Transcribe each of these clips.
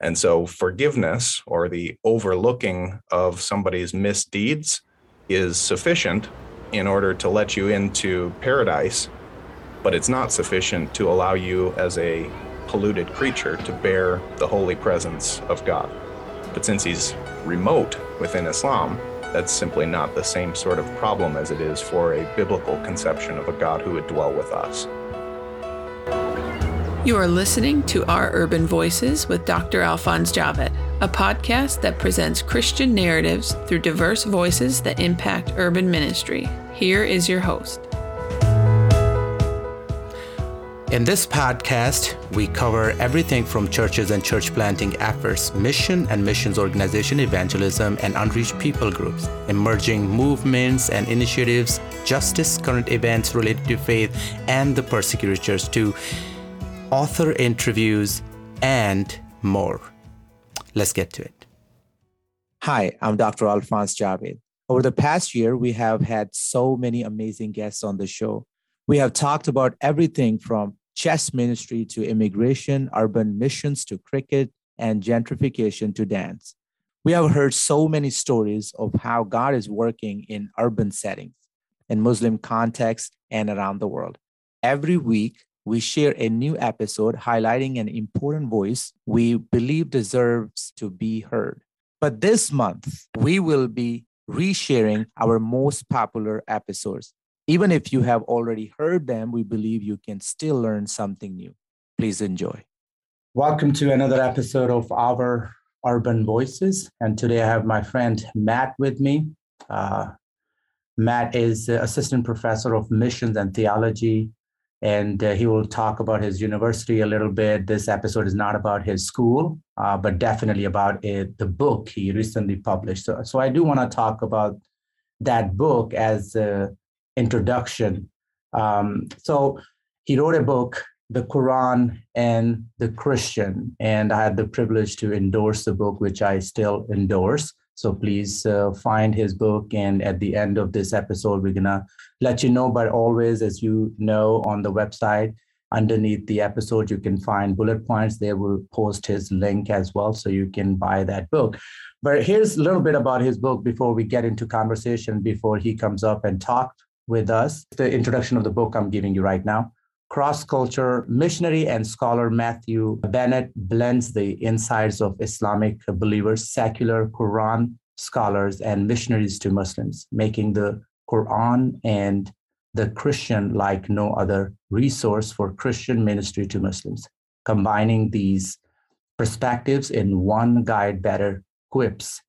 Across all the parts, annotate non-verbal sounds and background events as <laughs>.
And so forgiveness or the overlooking of somebody's misdeeds is sufficient in order to let you into paradise, but it's not sufficient to allow you as a polluted creature to bear the holy presence of God. But since he's remote within Islam, that's simply not the same sort of problem as it is for a biblical conception of a God who would dwell with us. You are listening to Our Urban Voices with Dr. Alphonse Javed, a podcast that presents Christian narratives through diverse voices that impact urban ministry. Here is your host. In this podcast, we cover everything from churches and church planting efforts, mission and missions organization evangelism, and unreached people groups, emerging movements and initiatives, justice, current events related to faith, and the persecuted church, to author interviews, and more. Let's get to it. Hi, I'm Dr. Alphonse Javed. Over the past year, we have had so many amazing guests on the show. We have talked about everything from chess ministry to immigration, urban missions to cricket, and gentrification to dance. We have heard so many stories of how God is working in urban settings, in Muslim contexts, and around the world. Every week, we share a new episode highlighting an important voice we believe deserves to be heard. But this month, we will be resharing our most popular episodes. Even if you have already heard them, we believe you can still learn something new. Please enjoy. Welcome to another episode of Our Urban Voices. And today I have my friend Matt with me. Uh, Matt is assistant professor of missions and theology and uh, he will talk about his university a little bit. This episode is not about his school, uh, but definitely about it, the book he recently published. So, so I do want to talk about that book as an introduction. Um, so he wrote a book, The Quran and the Christian, and I had the privilege to endorse the book, which I still endorse. So please uh, find his book. And at the end of this episode, we're going to let you know. But always, as you know, on the website, underneath the episode, you can find bullet points. They will post his link as well. So you can buy that book. But here's a little bit about his book before we get into conversation, before he comes up and talk with us. The introduction of the book I'm giving you right now cross culture missionary and scholar Matthew Bennett blends the insights of Islamic believers, secular Quran scholars, and missionaries to Muslims, making the Quran and the Christian like no other resource for Christian ministry to Muslims. Combining these perspectives in one guide better equips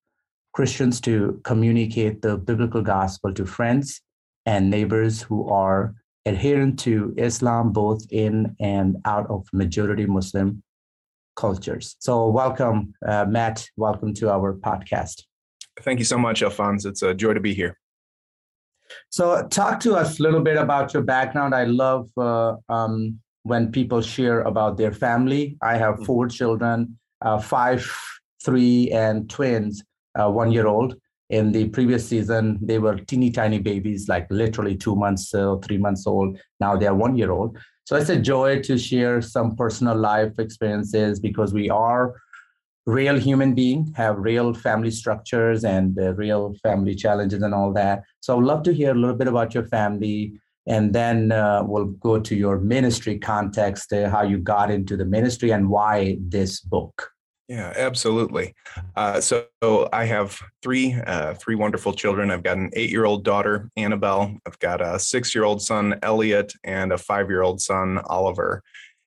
Christians to communicate the biblical gospel to friends and neighbors who are adherent to Islam, both in and out of majority Muslim cultures. So, welcome, uh, Matt. Welcome to our podcast. Thank you so much, Alphonse. It's a joy to be here. So, talk to us a little bit about your background. I love uh, um, when people share about their family. I have mm-hmm. four children, uh, five, three, and twins, uh, one year old in the previous season they were teeny tiny babies like literally two months or three months old. Now they are one year old. So it's a joy to share some personal life experiences because we are real human being have real family structures and uh, real family challenges and all that. So i'd love to hear a little bit about your family and then uh, we'll go to your ministry context uh, how you got into the ministry and why this book yeah, absolutely. Uh, so, so, I have three uh, three wonderful children. I've got an eight year old daughter, Annabelle. I've got a six year old son, Elliot, and a five year old son, Oliver.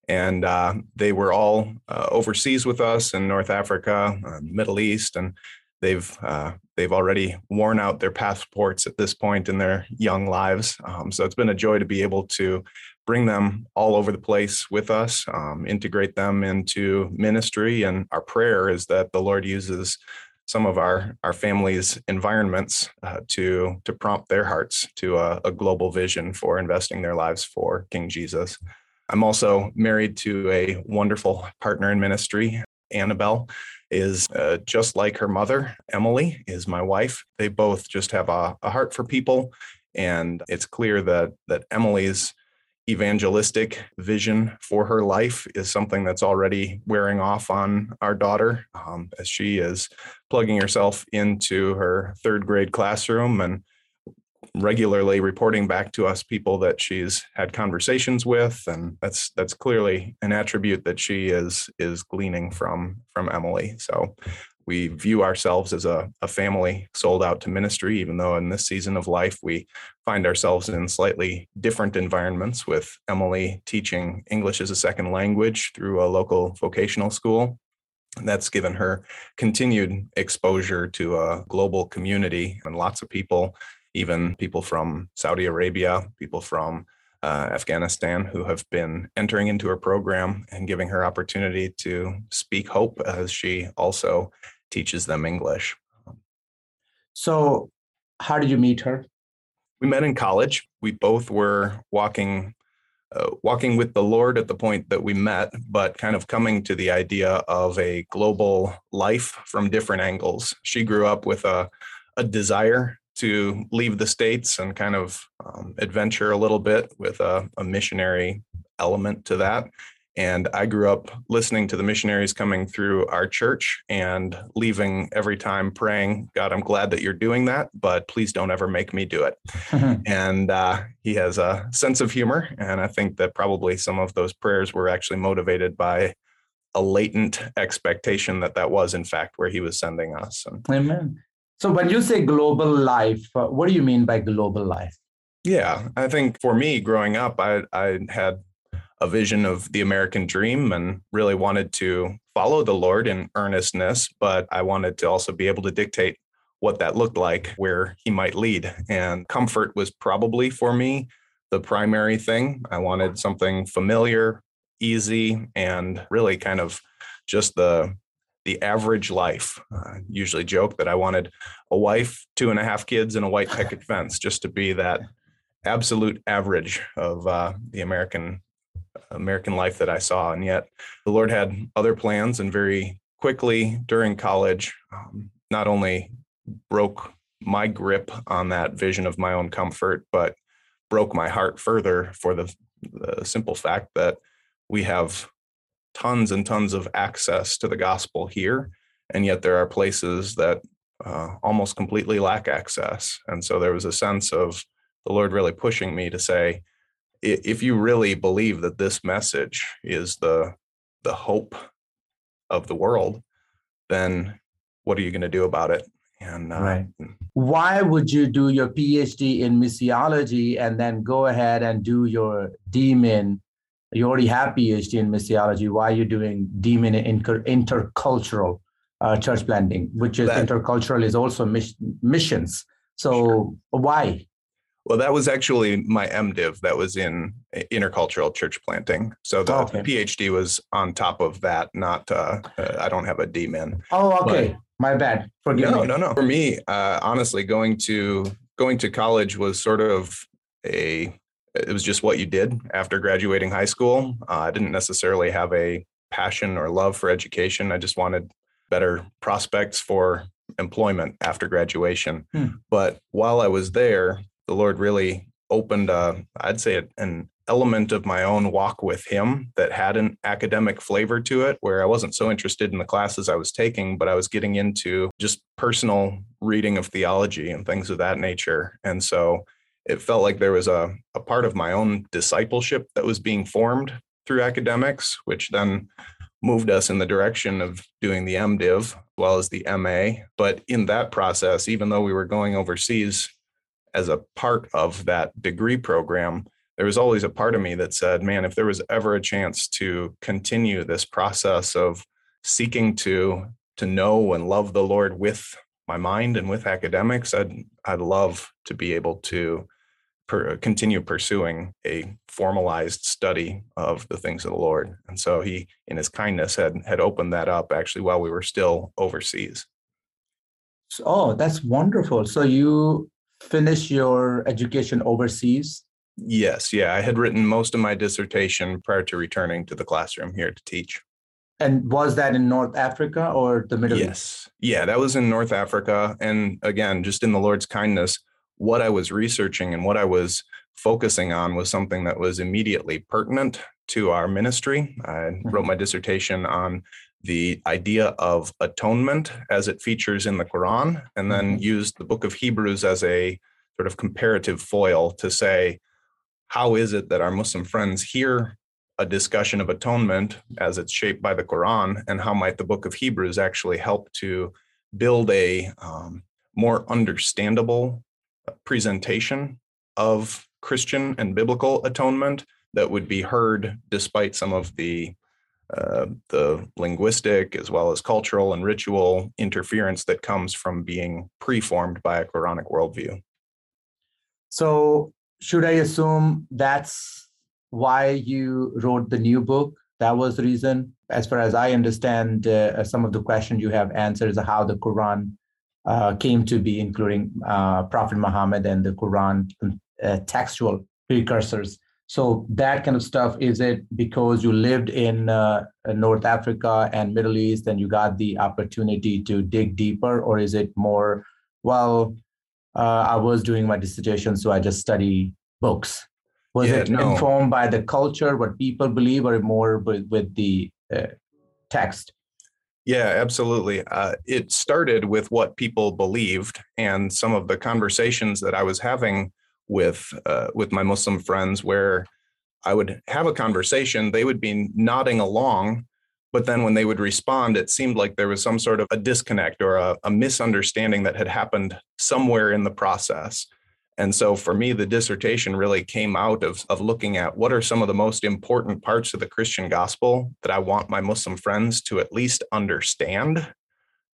And uh, they were all uh, overseas with us in North Africa, uh, Middle East, and they've uh, they've already worn out their passports at this point in their young lives. Um, so it's been a joy to be able to bring them all over the place with us, um, integrate them into ministry. And our prayer is that the Lord uses some of our our families' environments uh, to to prompt their hearts to a, a, global vision for investing their lives for King Jesus. I'm also married to a wonderful partner in ministry. Annabelle is uh, just like her mother. Emily is my wife. They both just have a, a heart for people, and it's clear that that Emily's evangelistic vision for her life is something that's already wearing off on our daughter um, as she is plugging herself into her third grade classroom and regularly reporting back to us people that she's had conversations with. And that's that's clearly an attribute that she is is gleaning from from emily. So we view ourselves as a, a family sold out to ministry, even though in this season of life we find ourselves in slightly different environments with Emily teaching English as a second language through a local vocational school. That's given her continued exposure to a global community and lots of people, even people from Saudi Arabia, people from uh, Afghanistan who have been entering into her program and giving her opportunity to speak hope as she also teaches them English. So, how did you meet her? We met in college. We both were walking uh, walking with the Lord at the point that we met, but kind of coming to the idea of a global life from different angles. She grew up with a, a desire to leave the States and kind of um, adventure a little bit with a, a missionary element to that. And I grew up listening to the missionaries coming through our church and leaving every time praying, God, I'm glad that you're doing that, but please don't ever make me do it. <laughs> and uh, he has a sense of humor. And I think that probably some of those prayers were actually motivated by a latent expectation that that was, in fact, where he was sending us. And, Amen. So when you say global life, uh, what do you mean by global life? Yeah, I think for me growing up, I, I had a vision of the American dream and really wanted to follow the Lord in earnestness, but I wanted to also be able to dictate what that looked like, where He might lead. And comfort was probably for me the primary thing. I wanted something familiar, easy, and really kind of just the the average life. Uh, usually joke that I wanted a wife, two and a half kids, and a white picket fence, just to be that absolute average of uh, the American American life that I saw. And yet the Lord had other plans, and very quickly during college, um, not only broke my grip on that vision of my own comfort, but broke my heart further for the, the simple fact that we have tons and tons of access to the gospel here. And yet there are places that uh, almost completely lack access. And so there was a sense of the Lord really pushing me to say, if you really believe that this message is the the hope of the world, then what are you going to do about it? And uh, right. why would you do your PhD in missiology and then go ahead and do your DMin? You already have PhD in missiology. Why are you doing DMin in intercultural uh, church planting, which is that, intercultural is also mis- missions. So sure. why? Well, that was actually my MDiv that was in intercultural church planting. So the okay. PhD was on top of that, not, uh, uh, I don't have a DMin. Oh, okay. But, my bad. Forgive no, me. No, no, no. For me, uh, honestly, going to going to college was sort of a it was just what you did after graduating high school. Uh, I didn't necessarily have a passion or love for education. I just wanted better prospects for employment after graduation. Hmm. But while I was there, the Lord really opened, uh, I'd say, an element of my own walk with Him that had an academic flavor to it, where I wasn't so interested in the classes I was taking, but I was getting into just personal reading of theology and things of that nature. And so it felt like there was a, a part of my own discipleship that was being formed through academics, which then moved us in the direction of doing the MDiv as well as the MA. But in that process, even though we were going overseas as a part of that degree program, there was always a part of me that said, man, if there was ever a chance to continue this process of seeking to to know and love the Lord with my mind and with academics, I'd I'd love to be able to per, continue pursuing a formalized study of the things of the Lord. And so he, in his kindness, had had opened that up actually while we were still overseas. Oh, that's wonderful. So you finish your education overseas? Yes, yeah. I had written most of my dissertation prior to returning to the classroom here to teach. And was that in North Africa or the Middle yes. East? Yes. Yeah, that was in North Africa. And again, just in the Lord's kindness, what I was researching and what I was focusing on was something that was immediately pertinent to our ministry. I mm-hmm. wrote my dissertation on the idea of atonement as it features in the Quran, and then mm-hmm. used the book of Hebrews as a sort of comparative foil to say, how is it that our Muslim friends hear a discussion of atonement as it's shaped by the Quran, and how might the book of Hebrews actually help to build a um, more understandable presentation of Christian and biblical atonement that would be heard despite some of the uh, the linguistic as well as cultural and ritual interference that comes from being preformed by a Quranic worldview. So, should I assume that's why you wrote the new book? That was the reason. As far as I understand, uh, some of the questions you have answered is how the Quran uh, came to be, including uh, Prophet Muhammad and the Quran uh, textual precursors. So that kind of stuff is it because you lived in uh, North Africa and Middle East and you got the opportunity to dig deeper, or is it more well? Uh, I was doing my dissertation, so I just study books. Was yeah, it no. informed by the culture, what people believe, or more with, with the uh, text? Yeah, absolutely. Uh, it started with what people believed, and some of the conversations that I was having with uh, with my Muslim friends where I would have a conversation, they would be nodding along, but then when they would respond, it seemed like there was some sort of a disconnect or a, a misunderstanding that had happened somewhere in the process. And so for me, the dissertation really came out of, of looking at what are some of the most important parts of the Christian gospel that I want my Muslim friends to at least understand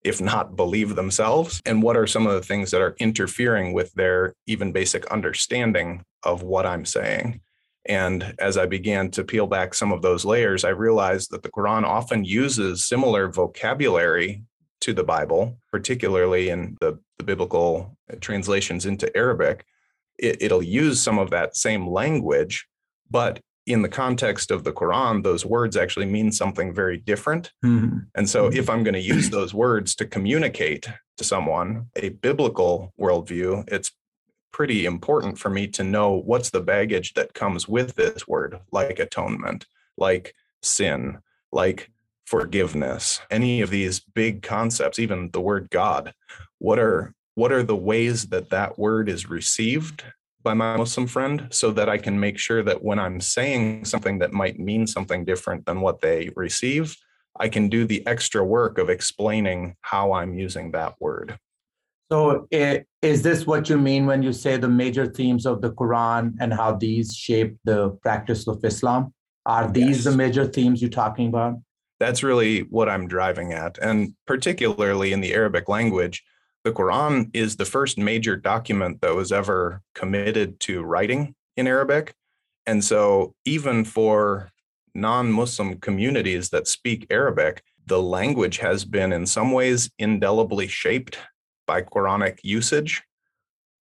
if not believe themselves? And what are some of the things that are interfering with their even basic understanding of what I'm saying? And as I began to peel back some of those layers, I realized that the Quran often uses similar vocabulary to the Bible, particularly in the, the biblical translations into Arabic. It, it'll use some of that same language, but in the context of the Quran, those words actually mean something very different. Mm-hmm. And so, mm-hmm. if I'm going to use those words to communicate to someone a biblical worldview, it's pretty important for me to know what's the baggage that comes with this word, like atonement, like sin, like forgiveness, any of these big concepts, even the word God. What are what are the ways that that word is received by my Muslim friend so that I can make sure that when I'm saying something that might mean something different than what they receive, I can do the extra work of explaining how I'm using that word. So, is this what you mean when you say the major themes of the Quran and how these shape the practice of Islam? Are these yes. the major themes you're talking about? That's really what I'm driving at. And particularly in the Arabic language, the Quran is the first major document that was ever committed to writing in Arabic. And so, even for non Muslim communities that speak Arabic, the language has been in some ways indelibly shaped by Quranic usage.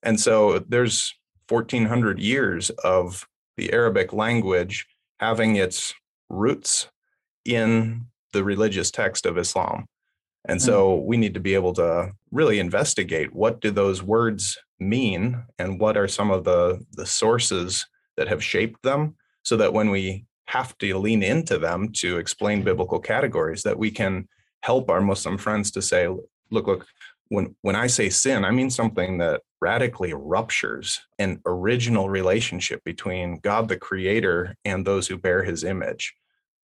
And so, there's 1400 years of the Arabic language having its roots in the religious text of Islam. And hmm. so we need to be able to really investigate what do those words mean and what are some of the, the sources that have shaped them so that when we have to lean into them to explain biblical categories that we can help our muslim friends to say look look when when i say sin i mean something that radically ruptures an original relationship between god the creator and those who bear his image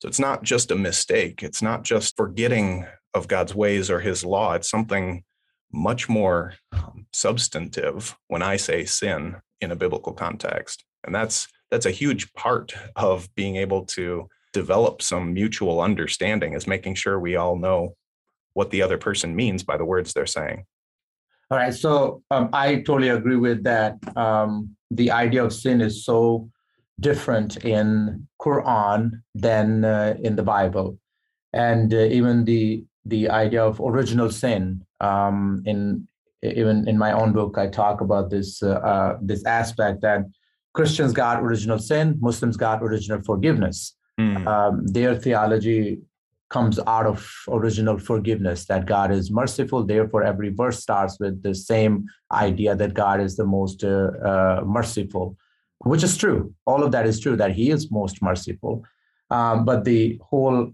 so it's not just a mistake it's not just forgetting of god's ways or his law it's something much more um, substantive when I say sin in a biblical context. And that's that's a huge part of being able to develop some mutual understanding is making sure we all know what the other person means by the words they're saying. All right, so um, I totally agree with that. Um, the idea of sin is so different in Quran than uh, in the Bible, and uh, even the the idea of original sin um, in even in my own book i talk about this uh, uh, this aspect that christians got original sin muslims got original forgiveness mm. um, their theology comes out of original forgiveness that god is merciful therefore every verse starts with the same idea that god is the most uh, uh merciful which is true. All of that is true that He is most merciful. Um, but the whole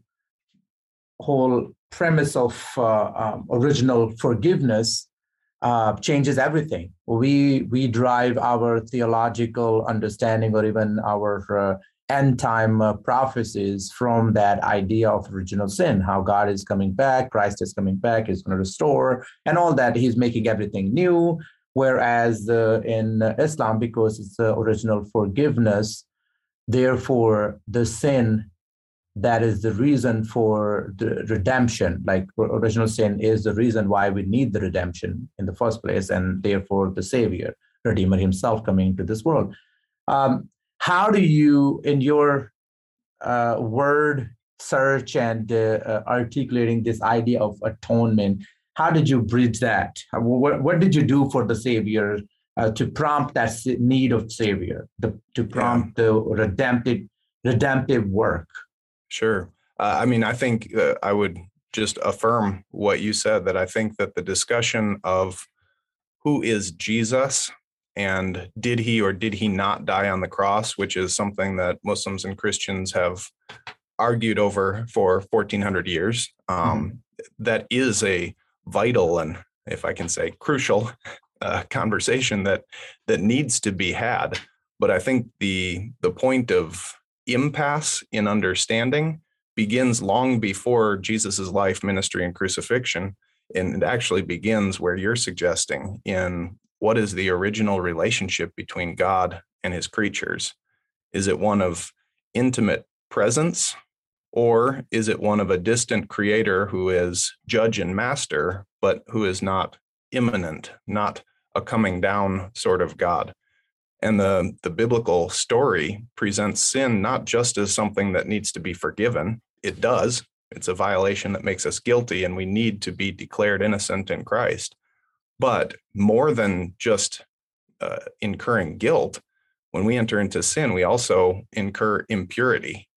whole premise of uh, um, original forgiveness uh, changes everything. We we drive our theological understanding or even our uh, end time uh, prophecies from that idea of original sin, how God is coming back, Christ is coming back, He's going to restore, and all that. He's making everything new. Whereas uh, in Islam, because it's original forgiveness, therefore the sin that is the reason for the redemption. Like original sin is the reason why we need the redemption in the first place, and therefore the Savior, Redeemer Himself, coming into this world. Um, how do you, in your uh, word search and uh, uh, articulating this idea of atonement, how did you bridge that? What, what did you do for the Savior uh, to prompt that need of Savior, the, to prompt yeah. the redemptive redemptive work? Sure. Uh, I mean, I think uh, I would just affirm what you said that I think that the discussion of who is Jesus and did he or did he not die on the cross, which is something that Muslims and Christians have argued over for 1400 years, um, mm-hmm. that is a vital and, if I can say, crucial uh, conversation that that needs to be had. But I think the the point of impasse in understanding begins long before Jesus's life, ministry, and crucifixion. And it actually begins where you're suggesting in what is the original relationship between God and his creatures? Is it one of intimate presence, or is it one of a distant creator who is judge and master, but who is not immanent, not a coming down sort of God? And the, the biblical story presents sin not just as something that needs to be forgiven, it does. It's a violation that makes us guilty, and we need to be declared innocent in Christ. But more than just uh, incurring guilt, when we enter into sin, we also incur impurity.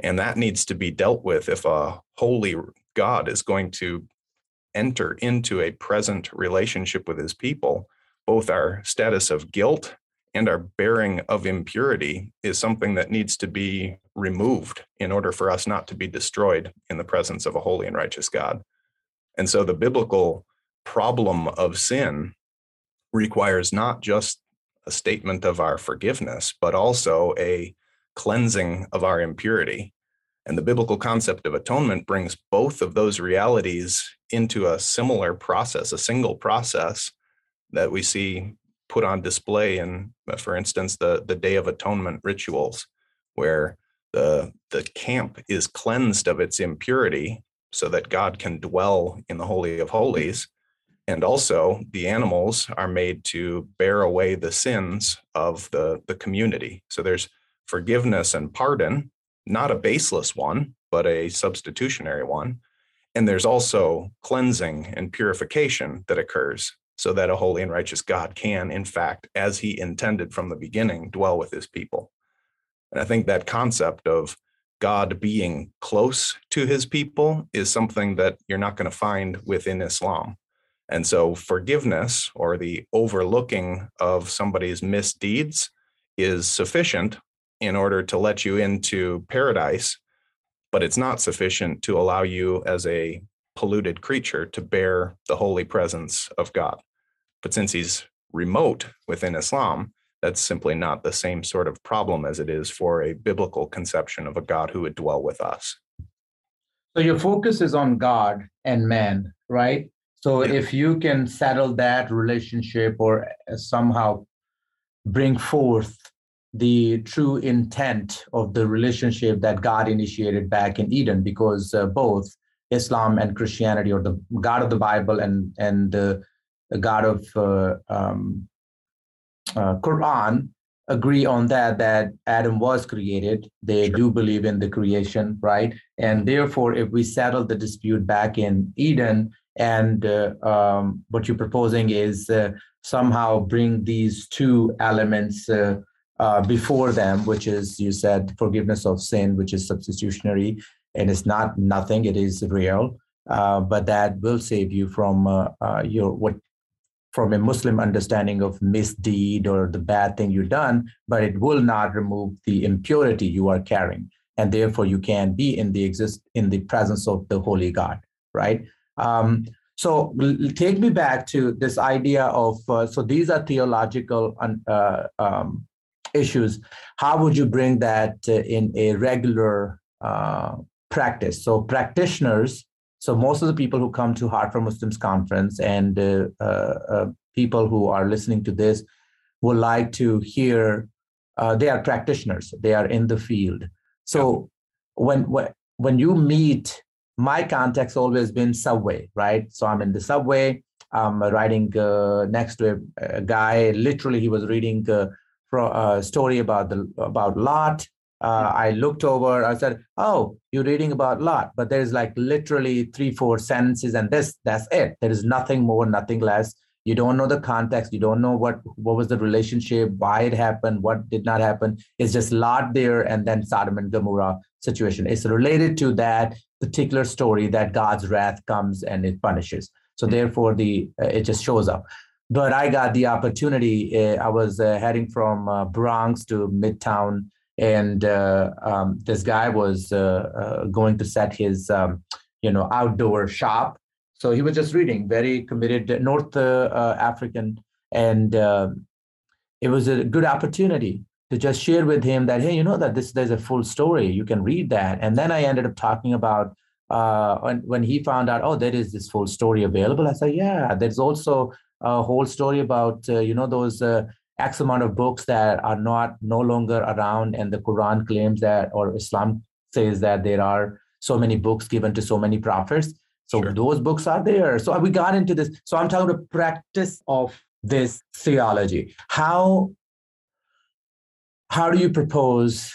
And that needs to be dealt with if a holy God is going to enter into a present relationship with his people. Both our status of guilt and our bearing of impurity is something that needs to be removed in order for us not to be destroyed in the presence of a holy and righteous God. And so the biblical problem of sin requires not just a statement of our forgiveness, but also a cleansing of our impurity. And the biblical concept of atonement brings both of those realities into a similar process, a single process that we see put on display in, uh, for instance, the, the Day of Atonement rituals, where the, the camp is cleansed of its impurity so that God can dwell in the Holy of Holies. And also, the animals are made to bear away the sins of the, the community. So there's forgiveness and pardon, not a baseless one, but a substitutionary one. And there's also cleansing and purification that occurs so that a holy and righteous God can, in fact, as he intended from the beginning, dwell with his people. And I think that concept of God being close to his people is something that you're not going to find within Islam. And so forgiveness or the overlooking of somebody's misdeeds is sufficient in order to let you into paradise, but it's not sufficient to allow you as a polluted creature to bear the holy presence of God. But since he's remote within Islam, that's simply not the same sort of problem as it is for a biblical conception of a God who would dwell with us. So your focus is on God and man, right? So yeah. if you can settle that relationship or somehow bring forth the true intent of the relationship that God initiated back in Eden, because uh, both Islam and Christianity, or the God of the Bible and and the, the God of uh, um, uh, Quran, agree on that that Adam was created. They sure. do believe in the creation, right? And therefore, if we settle the dispute back in Eden, and uh, um, what you're proposing is uh, somehow bring these two elements uh, uh, before them, which is you said forgiveness of sin, which is substitutionary, and it's not nothing; it is real. Uh, but that will save you from uh, uh, your what from a Muslim understanding of misdeed or the bad thing you've done, but it will not remove the impurity you are carrying. And therefore you can be in the exist in the presence of the holy God, right? Um, so take me back to this idea of uh, so these are theological uh, um, issues. How would you bring that uh, in a regular uh, practice? So practitioners so most of the people who come to Heart for Muslims conference and uh, uh, uh, people who are listening to this would like to hear. Uh, they are practitioners. They are in the field. So when when when you meet, my context always been subway, right? So I'm in the subway. I'm riding uh, next to a, a, guy. Literally, he was reading uh, a story about the about Lot uh, I looked over, I said, Oh, you're reading about Lot, but there's like literally three, four sentences, and this, that's it. There is nothing more, nothing less. You don't know the context, you don't know what what was the relationship, why it happened, what did not happen. It's just Lot there and then Sodom and Gomorrah situation. It's related to that particular story that God's wrath comes and it punishes. So mm-hmm. therefore, the uh, it just shows up but I got the opportunity. Uh, I was uh, heading from uh, Bronx to Midtown and uh, um, this guy was uh, uh, going to set his um, you know outdoor shop. So he was just reading very committed north african. And um, it was a good opportunity to just share with him that hey you know that this there's a full story. You can read that. And then i ended up talking about uh, when, when he found out oh there is this full story available. I said yeah there's also a whole story about uh, you know those uh, X amount of books that are not no longer around, and the Quran claims that, or Islam says that there are so many books given to so many prophets. So sure. those books are there. So we got into this. So I'm talking about practice of this theology. How how do you propose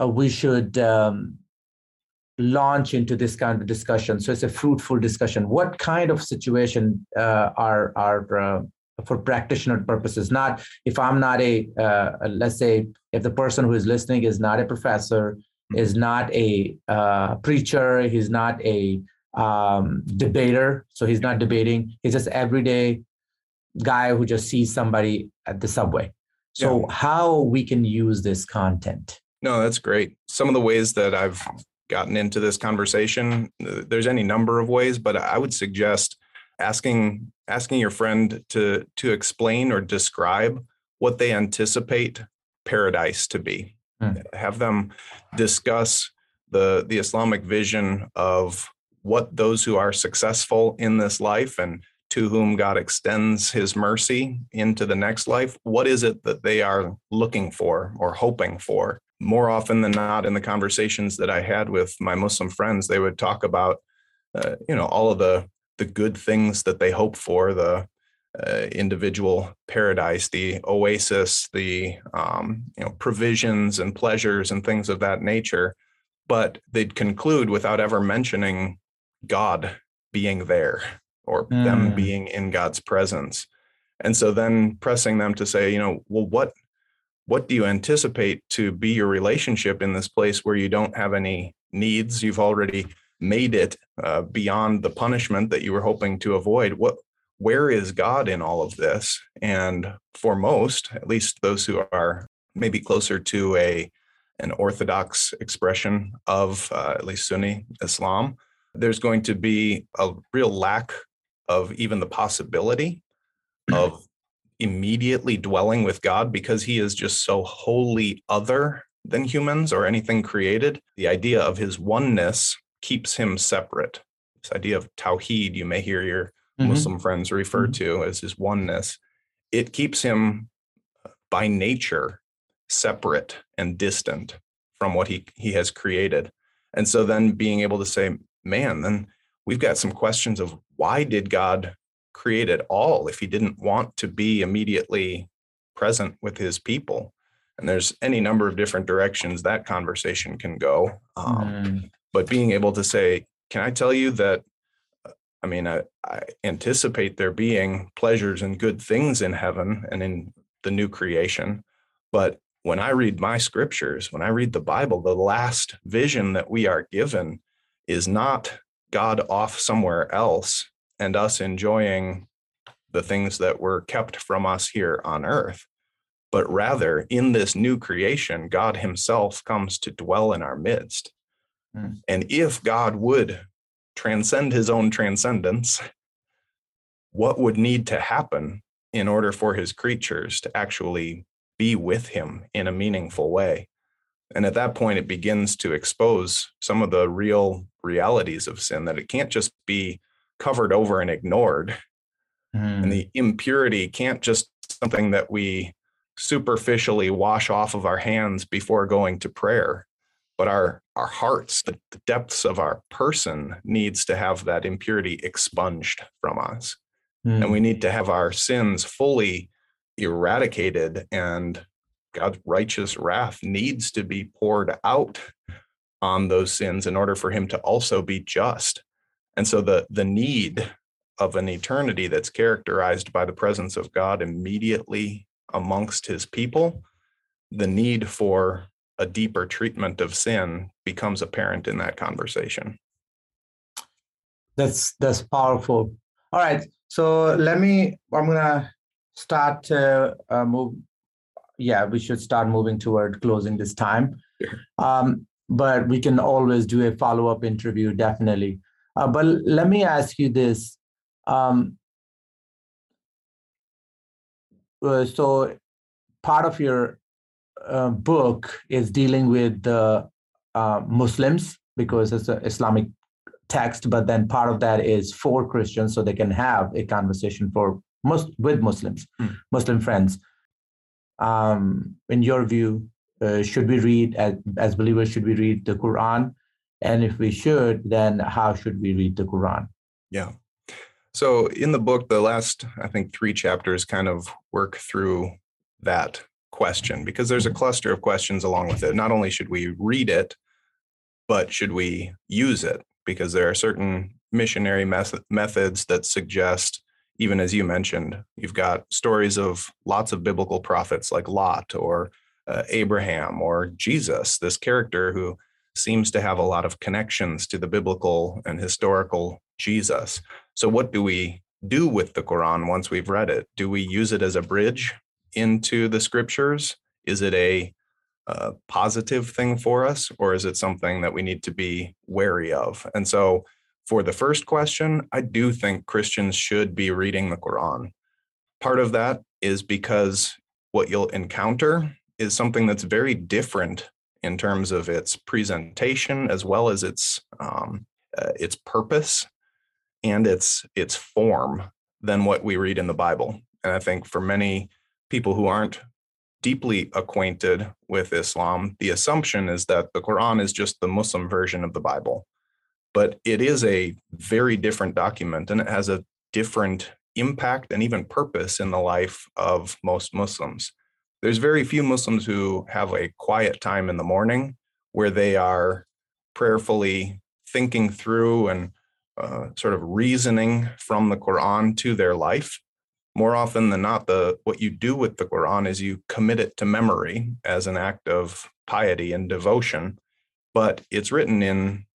uh, we should um, launch into this kind of discussion? So it's a fruitful discussion. What kind of situation uh, are are uh, for practitioner purposes. Not if i'm not a uh, let's say if the person who is listening is not a professor mm-hmm. is not a uh, preacher he's not a um, debater so he's not debating. He's just everyday guy who just sees somebody at the subway. So yeah. how we can use this content? No that's great. Some of the ways that i've gotten into this conversation there's any number of ways but i would suggest asking asking your friend to to explain or describe what they anticipate paradise to be. Mm. Have them discuss the the Islamic vision of what those who are successful in this life and to whom God extends his mercy into the next life, what is it that they are looking for or hoping for? More often than not, in the conversations that I had with my Muslim friends, they would talk about, uh, you know, all of the the good things that they hope for the uh, individual paradise the oasis the um, you know provisions and pleasures and things of that nature. But they'd conclude without ever mentioning god being there or mm. them being in god's presence. And so then pressing them to say you know well what what do you anticipate to be your relationship in this place where you don't have any needs? You've already made it uh, beyond the punishment that you were hoping to avoid what where is god in all of this? And for most at least those who are maybe closer to a an orthodox expression of uh, at least sunni islam there's going to be a real lack of even the possibility of <clears throat> immediately dwelling with god because he is just so wholly other than humans or anything created. The idea of his oneness keeps him separate. This idea of tawheed, you may hear your mm-hmm. Muslim friends refer mm-hmm. to as his oneness. It keeps him uh, by nature separate and distant from what he, he has created. And so then being able to say, man, then we've got some questions of why did God create it all if he didn't want to be immediately present with his people? And there's any number of different directions that conversation can go. Um, mm but being able to say, can I tell you that? I mean, I, I anticipate there being pleasures and good things in heaven and in the new creation. But when I read my scriptures, when I read the Bible, the last vision that we are given is not God off somewhere else and us enjoying the things that were kept from us here on earth, but rather in this new creation, God Himself comes to dwell in our midst. Mm. And if God would transcend His own transcendence, what would need to happen in order for His creatures to actually be with Him in a meaningful way? And at that point, it begins to expose some of the real realities of sin that it can't just be covered over and ignored. Mm. And the impurity can't just something that we superficially wash off of our hands before going to prayer but our our hearts the, the, depths of our person needs to have that impurity expunged from us mm. and we need to have our sins fully eradicated and god's righteous wrath needs to be poured out on those sins in order for him to also be just and so the the need of an eternity that's characterized by the presence of god immediately amongst his people, the need for a deeper treatment of sin becomes apparent in that conversation. That's that's powerful. All right, so let me. I'm gonna start to uh, move. Yeah, we should start moving toward closing this time. Sure. Um, but we can always do a follow up interview, definitely. Uh, but let me ask you this: um, uh, so part of your uh, book is dealing with the uh, Muslims because it's an Islamic text, but then part of that is for Christians so they can have a conversation for mus- with Muslims, mm. Muslim friends. Um, in your view, uh, should we read as, as believers? Should we read the Quran? And if we should, then how should we read the Quran? Yeah. So in the book, the last, I think, three chapters kind of work through that question because there's a cluster of questions along with it. Not only should we read it, but should we use it? Because there are certain missionary method, methods that suggest, even as you mentioned, you've got stories of lots of biblical prophets like Lot or uh, Abraham or Jesus, this character who seems to have a lot of connections to the biblical and historical Jesus. So, what do we do with the Quran once we've read it? Do we use it as a bridge into the scriptures? Is it a, a positive thing for us, or is it something that we need to be wary of? And so, for the first question, I do think Christians should be reading the Quran. Part of that is because what you'll encounter is something that's very different in terms of its presentation as well as its um, uh, its purpose and its its form than what we read in the Bible. And I think for many people who aren't deeply acquainted with Islam, the assumption is that the Quran is just the Muslim version of the Bible. But it is a very different document and it has a different impact and even purpose in the life of most Muslims. There's very few Muslims who have a quiet time in the morning where they are prayerfully thinking through and uh, sort of reasoning from the Quran to their life. More often than not, the what you do with the Quran is you commit it to memory as an act of piety and devotion. But it's written in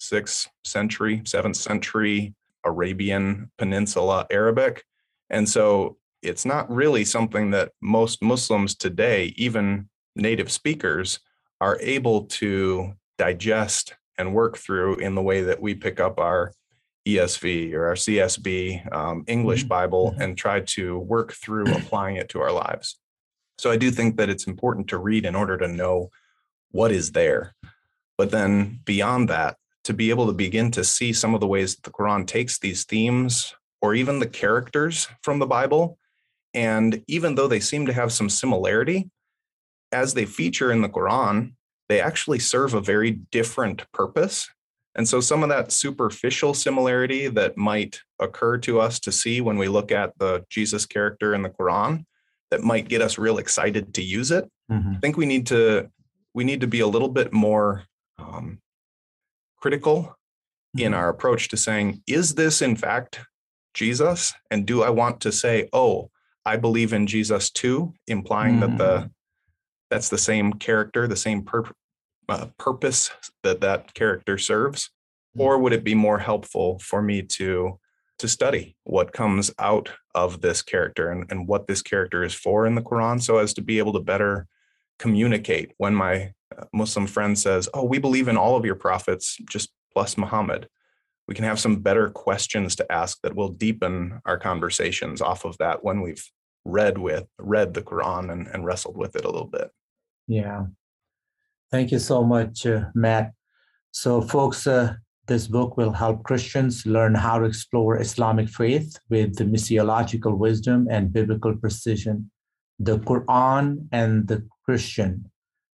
sixth century, seventh century Arabian Peninsula Arabic. And so it's not really something that most Muslims today, even native speakers, are able to digest and work through in the way that we pick up our ESV or our CSB um, English mm-hmm. Bible mm-hmm. and try to work through applying it to our lives. So I do think that it's important to read in order to know what is there. But then beyond that, to be able to begin to see some of the ways that the Quran takes these themes or even the characters from the Bible. And even though they seem to have some similarity, as they feature in the Quran, they actually serve a very different purpose. And so some of that superficial similarity that might occur to us to see when we look at the Jesus character in the Quran that might get us real excited to use it. Mm-hmm. I think we need to we need to be a little bit more um, critical mm-hmm. in our approach to saying, is this in fact Jesus? And do I want to say, oh, I believe in Jesus too, implying mm-hmm. that the mm. that's the same character, the same pur- uh, purpose that that character serves? Mm. Or would it be more helpful for me to to study what comes out of this character and, and what this character is for in the Quran so as to be able to better communicate when my uh, Muslim friend says, Oh, we believe in all of your prophets, just plus Muhammad. We can have some better questions to ask that will deepen our conversations off of that when we've read with read the Quran and, and wrestled with it a little bit. Yeah. Thank you so much, uh, Matt. So, folks, uh, this book will help Christians learn how to explore Islamic faith with the missiological wisdom and biblical precision. The Quran and the Christian,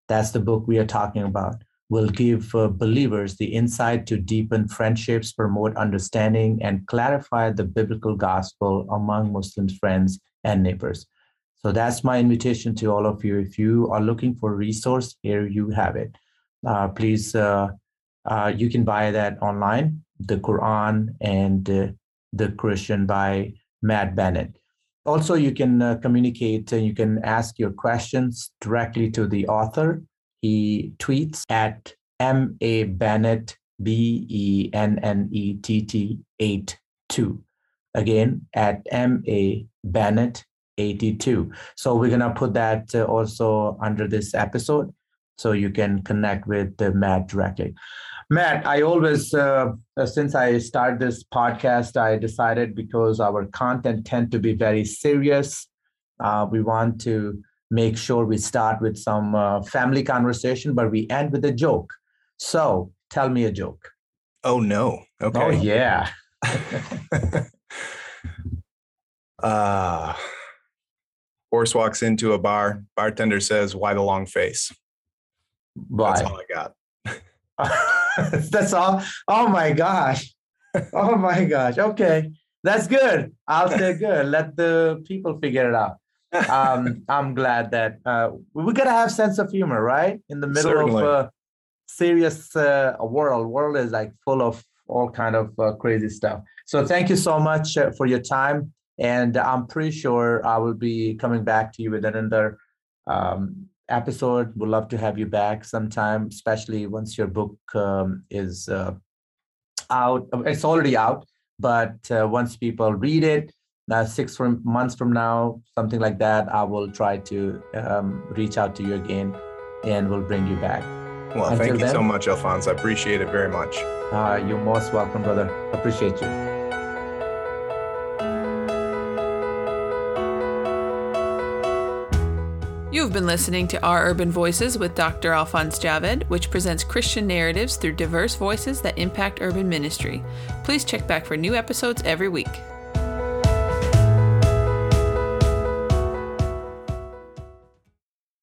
that's the book we are talking about, will give uh, believers the insight to deepen friendships, promote understanding, and clarify the biblical gospel among Muslim friends and neighbors. So that's my invitation to all of you. If you are looking for a resource, here you have it. Uh, please, uh, uh, you can buy that online, the Quran and uh, the Christian by Matt Bennett. Also, you can uh, communicate and you can ask your questions directly to the author. He tweets at M A Bennett, B E N N E T T 8 2. Again, at M A Bennett 82. So we're going to put that uh, also under this episode so you can connect with Matt directly. Matt, I always, uh, uh, since I started this podcast, I decided because our content tend to be very serious, uh, we want to make sure we start with some uh, family conversation, but we end with a joke. So tell me a joke. Oh no! Okay. Oh yeah. <laughs> uh horse walks into a bar. Bartender says, "Why the long face?" Why? That's all I got. <laughs> That's all. Oh my gosh. Oh my gosh. Okay. That's good. I'll say good. Let the people figure it out. Um, <laughs> I'm glad that uh, we gotta have sense of humor, right? In the middle Certainly. of a serious uh, world. World is like full of all kind of uh, crazy stuff. So thank you so much uh, for your time, and I'm pretty sure I will be coming back to you with another um, episode. Would love to have you back sometime, especially once your book um, is uh, out. It's already out, but uh, once people read it, uh, six from, months from now, something like that, I will try to um, reach out to you again, and we'll bring you back. Well, Until thank you so much, Alphonse. I appreciate it very much. Uh, you're most welcome, brother. Appreciate you. You've been listening to Our Urban Voices with Dr. Alphonse Javed, which presents Christian narratives through diverse voices that impact urban ministry. Please check back for new episodes every week.